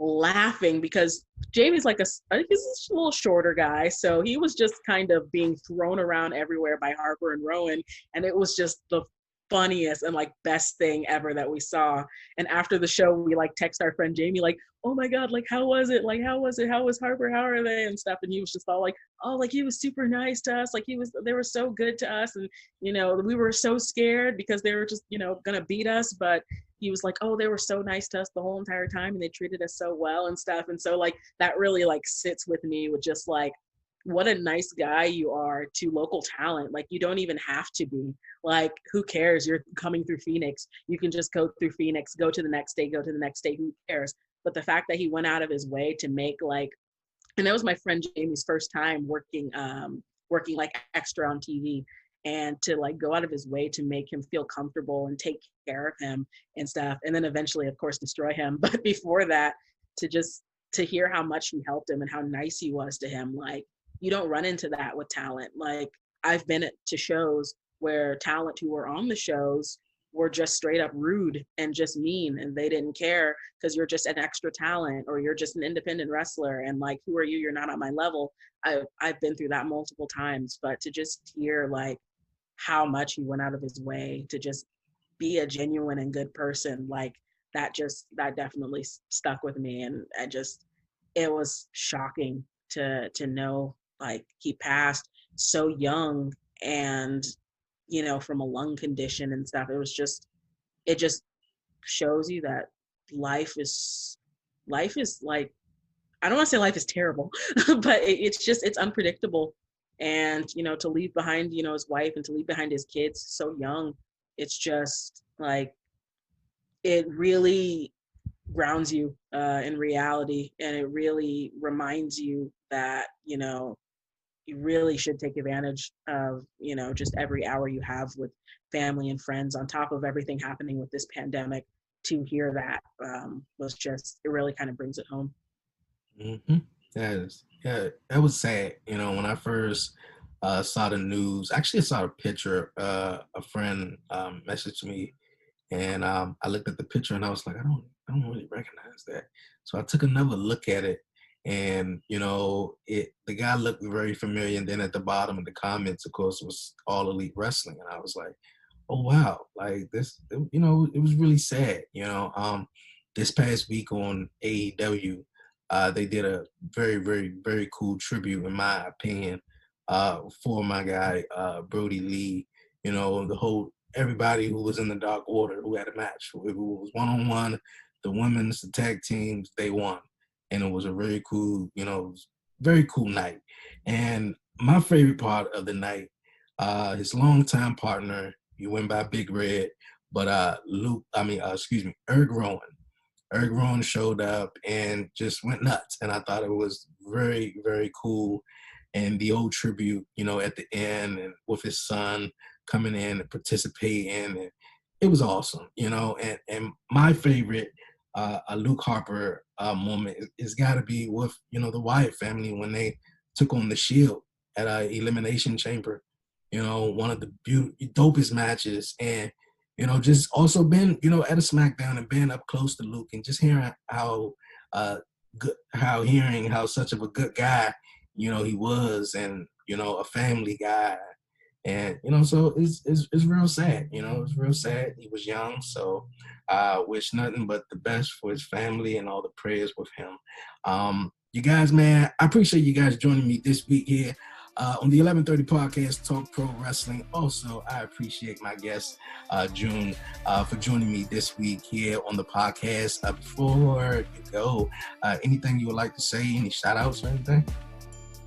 Speaker 2: laughing because Jamie's like a he's a little shorter guy, so he was just kind of being thrown around everywhere by Harper and Rowan, and it was just the funniest and like best thing ever that we saw. And after the show, we like text our friend Jamie, like, oh my God, like, how was it? Like, how was it? How was Harper? How are they? And stuff. And he was just all like, oh, like, he was super nice to us. Like, he was, they were so good to us. And, you know, we were so scared because they were just, you know, gonna beat us. But he was like, oh, they were so nice to us the whole entire time and they treated us so well and stuff. And so, like, that really like sits with me with just like, what a nice guy you are to local talent. Like you don't even have to be. Like who cares? You're coming through Phoenix. You can just go through Phoenix, go to the next day, go to the next day. Who cares? But the fact that he went out of his way to make like, and that was my friend Jamie's first time working, um, working like extra on TV, and to like go out of his way to make him feel comfortable and take care of him and stuff, and then eventually, of course, destroy him. But before that, to just to hear how much he helped him and how nice he was to him, like you don't run into that with talent. Like I've been to shows where talent who were on the shows were just straight up rude and just mean and they didn't care because you're just an extra talent or you're just an independent wrestler and like who are you you're not on my level i've i've been through that multiple times but to just hear like how much he went out of his way to just be a genuine and good person like that just that definitely stuck with me and i just it was shocking to to know like he passed so young and you know from a lung condition and stuff it was just it just shows you that life is life is like i don't want to say life is terrible but it, it's just it's unpredictable. And you know to leave behind you know his wife and to leave behind his kids so young it's just like it really grounds you uh, in reality. And it really reminds you that you know you really should take advantage of you know just every hour you have with family and friends on top of everything happening with this pandemic to hear that um, was just it really kind of brings it home
Speaker 1: mm-hmm. is yeah that was sad you know when i first uh, saw the news. Actually, I saw a picture. Uh, a friend um, messaged me, and um, I looked at the picture and I was like, I don't, I don't really recognize that. So I took another look at it, and you know, it the guy looked very familiar. And then at the bottom of the comments, of course, was all elite wrestling, and I was like, oh wow, like this, you know, it was really sad. You know, um, this past week on AEW, uh, they did a very, very, very cool tribute, in my opinion, uh, for my guy uh, Brodie Lee. You know, the whole everybody who was in the Dark Order who had a match. It was one on one, the women's, the tag teams, they won, and it was a very cool, you know, very cool night. And my favorite part of the night, uh, his longtime partner, he went by Big Red, but uh, Luke, I mean, uh, excuse me, Eric Rowan. Eric Rowan showed up and just went nuts, and I thought it was very, very cool and the old tribute, you know, at the end and with his son coming in and participating. And it was awesome, you know. And and my favorite uh, a Luke Harper uh, moment is got to be with you know the Wyatt family when they took on the Shield at a Elimination Chamber. You know, one of the be- dopest matches, and you know, just also been you know at a SmackDown and being up close to Luke and just hearing how uh good, how hearing how such of a good guy you know, he was and, you know, a family guy. And, you know, so it's, it's, it's real sad, you know, it's real sad. He was young, so I wish nothing but the best for his family and all the prayers with him. Um, you guys, man, I appreciate you guys joining me this week here uh, on the 1130 podcast, Talk Pro Wrestling. Also, I appreciate my guest, uh, June, uh, for joining me this week here on the podcast. Uh, before you go, uh, anything you would like to say, any shout outs or anything?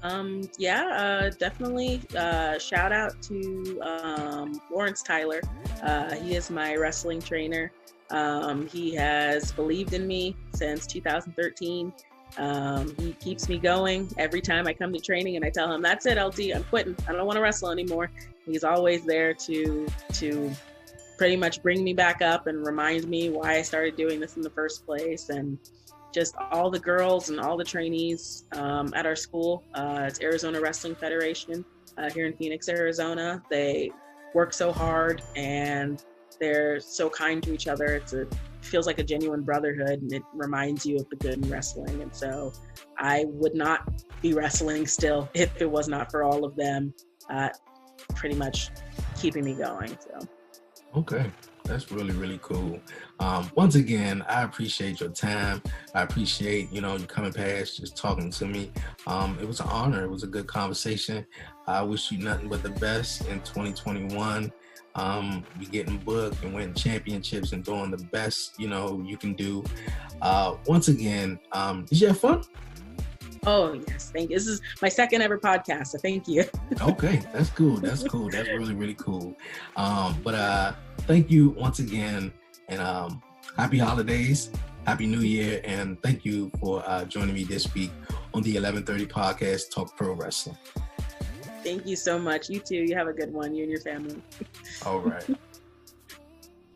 Speaker 2: Um, yeah, uh, definitely. Uh, shout out to um, Lawrence Tyler. Uh, he is my wrestling trainer. Um, he has believed in me since 2013. Um, he keeps me going every time I come to training, and I tell him, "That's it, LT. I'm quitting. I don't want to wrestle anymore." He's always there to to pretty much bring me back up and remind me why I started doing this in the first place, and just all the girls and all the trainees um, at our school. Uh, it's Arizona Wrestling Federation uh, here in Phoenix, Arizona. They work so hard and they're so kind to each other. A feels like a genuine brotherhood and it reminds you of the good in wrestling. And so I would not be wrestling still if it was not for all of them uh, pretty much keeping me going. So
Speaker 1: okay. That's really, really cool. Um, once again, I appreciate your time. I appreciate, you know, you coming past, just talking to me. Um, it was an honor. It was a good conversation. I wish you nothing but the best in 2021. Um, be getting booked and winning championships and doing the best, you know, you can do. Uh, once again, um, did you have fun?
Speaker 2: Oh yes, thank you. This is my second ever podcast, so thank you.
Speaker 1: okay, that's cool. That's cool. That's really really cool. Um, but uh, thank you once again, and um, happy holidays, happy New Year, and thank you for uh, joining me this week on the 1130 podcast, Talk Pro Wrestling.
Speaker 2: Thank you so much. You too. You have a good one. You and your family.
Speaker 1: All right.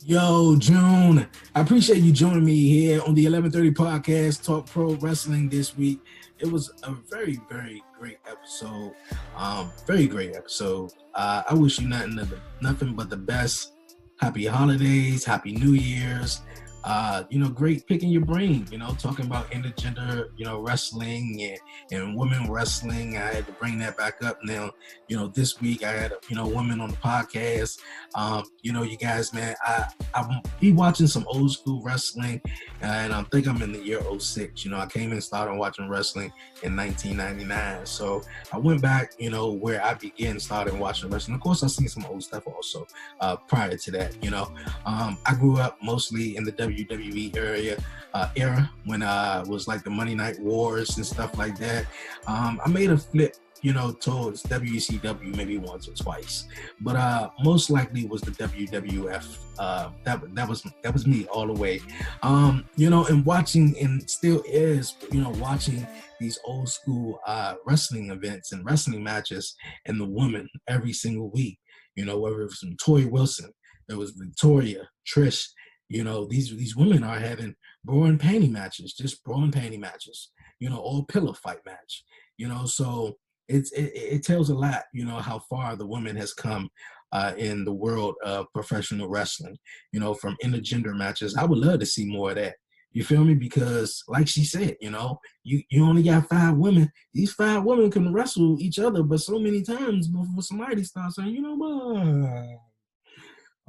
Speaker 1: Yo, June, I appreciate you joining me here on the 1130 podcast, Talk Pro Wrestling this week. It was a very, very great episode. Um, very great episode. Uh, I wish you nothing, nothing but the best. Happy holidays, happy New Year's uh, you know, great picking your brain, you know, talking about intergender, you know, wrestling and, and women wrestling. I had to bring that back up now. You know, this week I had, you know, women on the podcast. Um, you know, you guys, man, I, I be watching some old school wrestling and I think I'm in the year 06. You know, I came and started watching wrestling in 1999. So I went back, you know, where I began, started watching wrestling. Of course, I seen some old stuff also uh, prior to that, you know. Um, I grew up mostly in the WWE area uh, era when uh was like the Monday Night Wars and stuff like that. Um, I made a flip you know, towards WCW maybe once or twice, but uh, most likely was the WWF. Uh, that that was that was me all the way. Um, you know, and watching and still is, you know, watching these old school uh, wrestling events and wrestling matches and the women every single week. You know, whether it was Torrie Wilson, it was Victoria, Trish, you know, these these women are having bra and panty matches, just bra and panty matches. You know, all pillow fight match. You know, so it's it, it tells a lot, you know, how far the woman has come uh, in the world of professional wrestling. You know, from intergender matches. I would love to see more of that. You feel me? Because, like she said, you know, you you only got five women. These five women can wrestle each other, but so many times before somebody starts saying, you know what,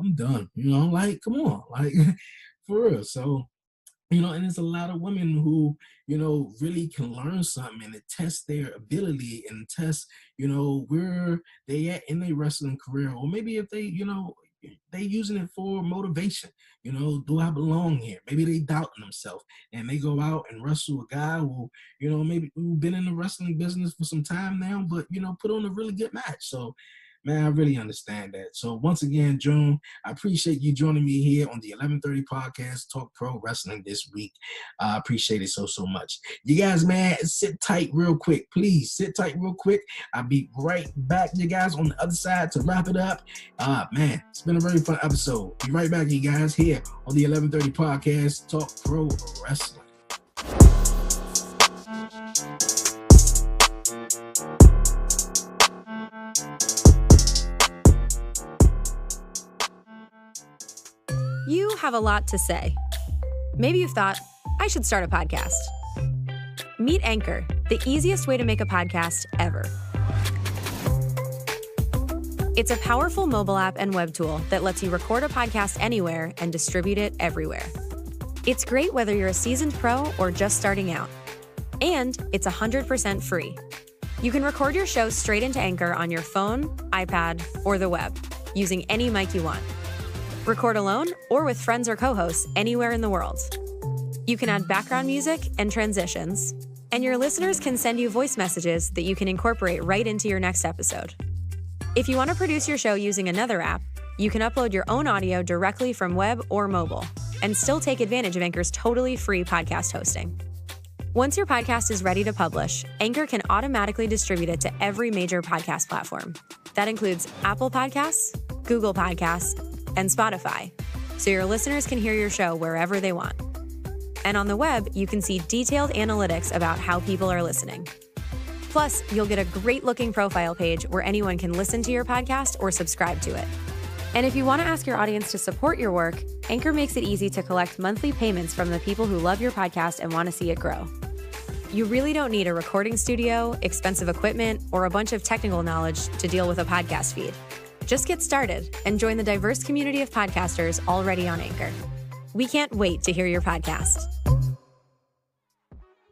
Speaker 1: I'm done. You know, like come on, like for real. So you know, and there's a lot of women who, you know, really can learn something and test their ability and test, you know, where they at in their wrestling career, or maybe if they, you know, they using it for motivation. You know, do I belong here? Maybe they doubting themselves and they go out and wrestle a guy who, you know, maybe who been in the wrestling business for some time now, but you know, put on a really good match. So man, I really understand that. So once again, June, I appreciate you joining me here on the 1130 podcast, Talk Pro Wrestling this week. I appreciate it so, so much. You guys, man, sit tight real quick. Please sit tight real quick. I'll be right back, you guys, on the other side to wrap it up. Uh, man, it's been a very fun episode. Be right back, you guys, here on the 1130 podcast, Talk Pro Wrestling.
Speaker 3: Have a lot to say. Maybe you've thought, I should start a podcast. Meet Anchor, the easiest way to make a podcast ever. It's a powerful mobile app and web tool that lets you record a podcast anywhere and distribute it everywhere. It's great whether you're a seasoned pro or just starting out. And it's 100% free. You can record your show straight into Anchor on your phone, iPad, or the web using any mic you want. Record alone or with friends or co hosts anywhere in the world. You can add background music and transitions, and your listeners can send you voice messages that you can incorporate right into your next episode. If you want to produce your show using another app, you can upload your own audio directly from web or mobile and still take advantage of Anchor's totally free podcast hosting. Once your podcast is ready to publish, Anchor can automatically distribute it to every major podcast platform. That includes Apple Podcasts, Google Podcasts, and Spotify, so your listeners can hear your show wherever they want. And on the web, you can see detailed analytics about how people are listening. Plus, you'll get a great looking profile page where anyone can listen to your podcast or subscribe to it. And if you want to ask your audience to support your work, Anchor makes it easy to collect monthly payments from the people who love your podcast and want to see it grow. You really don't need a recording studio, expensive equipment, or a bunch of technical knowledge to deal with a podcast feed. Just get started and join the diverse community of podcasters already on Anchor. We can't wait to hear your podcast.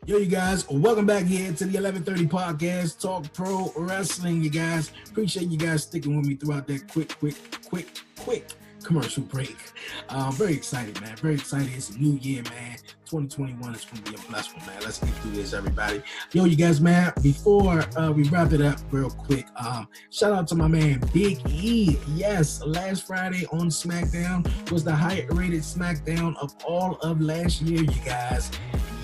Speaker 1: Yo, you guys, welcome back here to the 1130 podcast, Talk Pro Wrestling. You guys, appreciate you guys sticking with me throughout that quick, quick, quick, quick commercial break. Uh, very excited, man. Very excited. It's a new year, man. 2021 is going to be a blessed one, man. Let's get through this, everybody. Yo, you guys, man, before uh, we wrap it up real quick, um, shout out to my man, Big E. Yes, last Friday on SmackDown was the highest rated SmackDown of all of last year, you guys.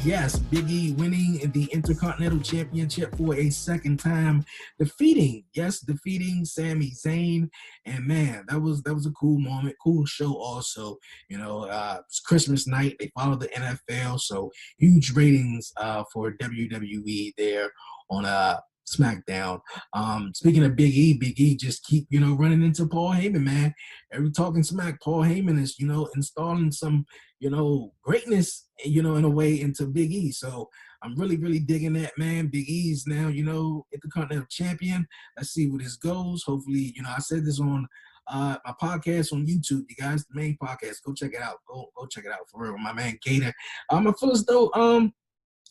Speaker 1: Yes, Big E winning the Intercontinental Championship for a second time, defeating, yes, defeating Sami Zayn. And man, that was that was a cool moment, cool show also. You know, uh it's Christmas night. They followed the NFL, so huge ratings uh for WWE there on uh SmackDown. Um, speaking of Big E, Big E just keep you know running into Paul Heyman, man. Every talking smack, Paul Heyman is you know installing some you know greatness, you know in a way into Big E. So I'm really really digging that, man. Big E's now you know Intercontinental Champion. Let's see where this goes. Hopefully, you know I said this on uh, my podcast on YouTube, you guys, the main podcast. Go check it out. Go go check it out for real. My man Gator. Um, I feel as though um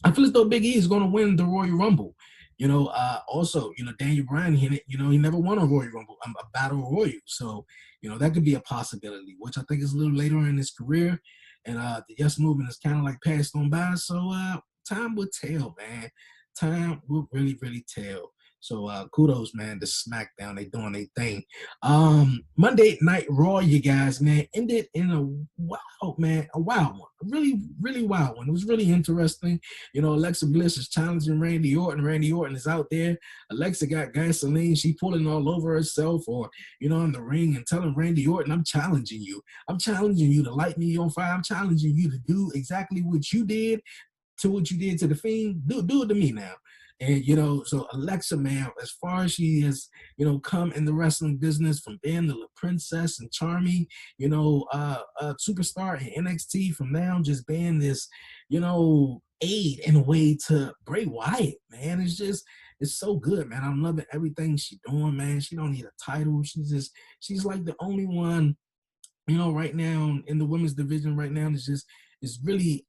Speaker 1: I feel as though Big E is going to win the Royal Rumble. You know, uh, also, you know, Daniel Bryan, he, you know, he never won a Royal Rumble, um, a Battle Royal. So, you know, that could be a possibility, which I think is a little later in his career. And uh, the Yes Movement is kind of like passed on by. So, uh, time will tell, man. Time will really, really tell. So uh kudos, man, to SmackDown. They doing their thing. Um Monday Night Raw, you guys, man, ended in a wow, man, a wild one. A really, really wild one. It was really interesting. You know, Alexa Bliss is challenging Randy Orton. Randy Orton is out there. Alexa got gasoline. She pulling all over herself or, you know, in the ring and telling Randy Orton, I'm challenging you. I'm challenging you to light me on fire. I'm challenging you to do exactly what you did to what you did to the fiend, do do it to me now. And you know, so Alexa, man, as far as she has, you know, come in the wrestling business from being the princess and charming, you know, uh, uh superstar in NXT, from now just being this, you know, aid in a way to Bray Wyatt, man. It's just it's so good, man. I'm loving everything she's doing, man. She don't need a title. She's just she's like the only one, you know, right now in the women's division right now is just is really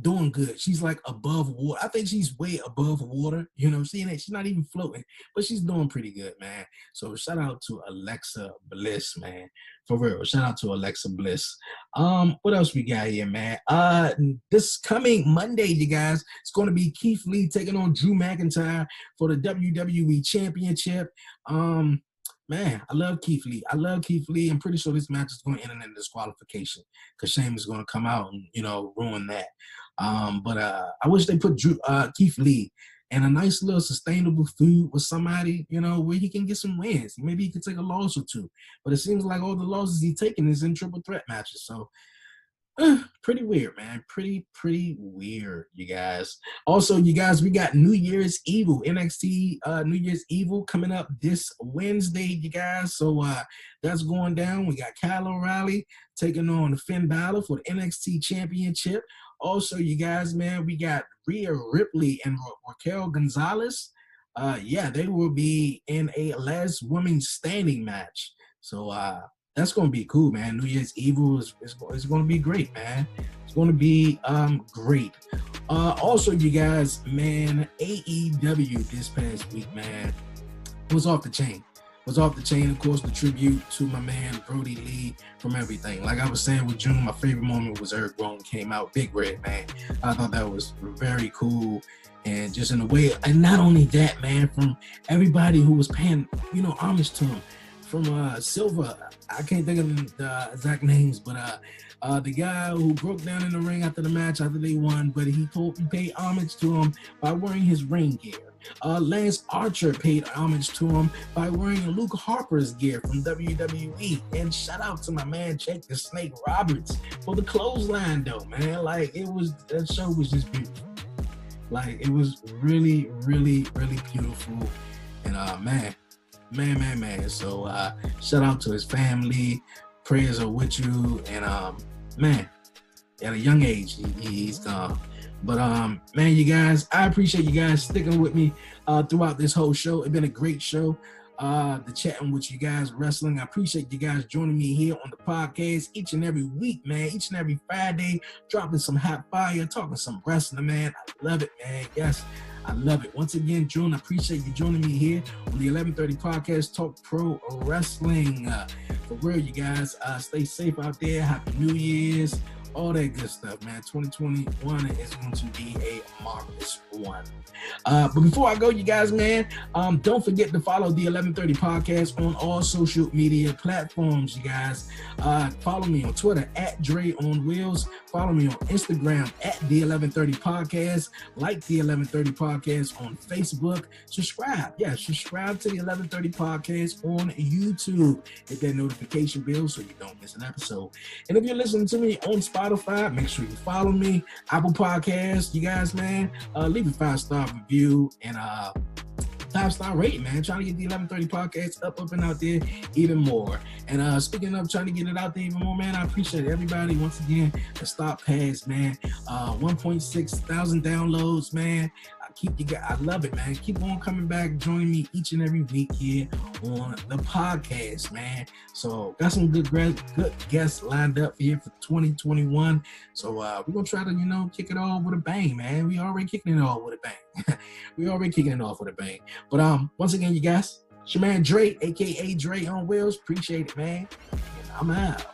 Speaker 1: doing good. She's like above water. I think she's way above water. You know, seeing that she's not even floating, but she's doing pretty good, man. So shout out to Alexa Bliss, man. For real. Shout out to Alexa Bliss. Um, what else we got here, man? Uh this coming Monday, you guys, it's gonna be Keith Lee taking on Drew McIntyre for the WWE Championship. Um, man, I love Keith Lee. I love Keith Lee. I'm pretty sure this match is going to end in a disqualification because Shane is going to come out and you know ruin that. Um, but uh, I wish they put Drew, uh, Keith Lee in a nice little sustainable feud with somebody, you know, where he can get some wins. Maybe he could take a loss or two. But it seems like all the losses he's taking is in triple threat matches. So pretty weird, man. Pretty, pretty weird, you guys. Also, you guys, we got New Year's Evil, NXT uh New Year's Evil coming up this Wednesday, you guys. So uh that's going down. We got Kyle O'Reilly taking on Finn Balor for the NXT Championship. Also, you guys, man, we got Rhea Ripley and Ra- Raquel Gonzalez. Uh, yeah, they will be in a last woman standing match. So uh, that's gonna be cool, man. New Year's Evil is, is, is gonna be great, man. It's gonna be um great. Uh, also, you guys, man, AEW this past week, man, was off the chain was off the chain. Of course, the tribute to my man Brodie Lee from everything. Like I was saying with June, my favorite moment was Eric Rowan came out, Big Red man. I thought that was very cool, and just in a way, and not only that, man, from everybody who was paying, you know, homage to him. From uh Silver, I can't think of the exact names, but uh uh, the guy who broke down in the ring after the match after they won, but he told he paid homage to him by wearing his ring gear. Uh, Lance Archer paid homage to him by wearing Luke Harper's gear from WWE. And shout out to my man Jake the Snake Roberts for the clothesline, though, man. Like it was that show was just beautiful. Like it was really, really, really beautiful. And uh, man, man, man, man. So uh, shout out to his family. Prayers are with you. And um, man, at a young age, he, he's gone. But um, man, you guys, I appreciate you guys sticking with me uh, throughout this whole show. It's been a great show. Uh, the chatting with you guys wrestling. I appreciate you guys joining me here on the podcast each and every week, man. Each and every Friday, dropping some hot fire, talking some wrestling, man. I love it, man. Yes, I love it. Once again, June, I appreciate you joining me here on the 1130 podcast, Talk Pro Wrestling. Uh, for real, you guys, uh, stay safe out there. Happy New Year's all that good stuff, man. 2021 is going to be a marvelous one. Uh, but before I go, you guys, man, um, don't forget to follow the 1130 podcast on all social media platforms, you guys. Uh, follow me on Twitter at Dre on Wheels. Follow me on Instagram at the 1130 podcast. Like the 1130 podcast on Facebook. Subscribe. Yeah, subscribe to the 1130 podcast on YouTube. Hit that notification bell so you don't miss an episode. And if you're listening to me on Spotify, Spotify. Make sure you follow me. Apple Podcast. You guys, man, uh, leave a five star review and uh five star rating, man. Trying to get the 1130 podcast up, up and out there even more. And uh speaking of trying to get it out there even more, man, I appreciate everybody once again. The stop pass, man. Uh 1.6 thousand downloads, man keep you guys, I love it, man. Keep on coming back, joining me each and every week here on the podcast, man. So got some good good guests lined up here for 2021. So uh we're gonna try to, you know, kick it off with a bang, man. We already kicking it off with a bang. we already kicking it off with a bang. But um, once again, you guys, it's your man Dre, aka Dre on Wheels. Appreciate it, man. And I'm out.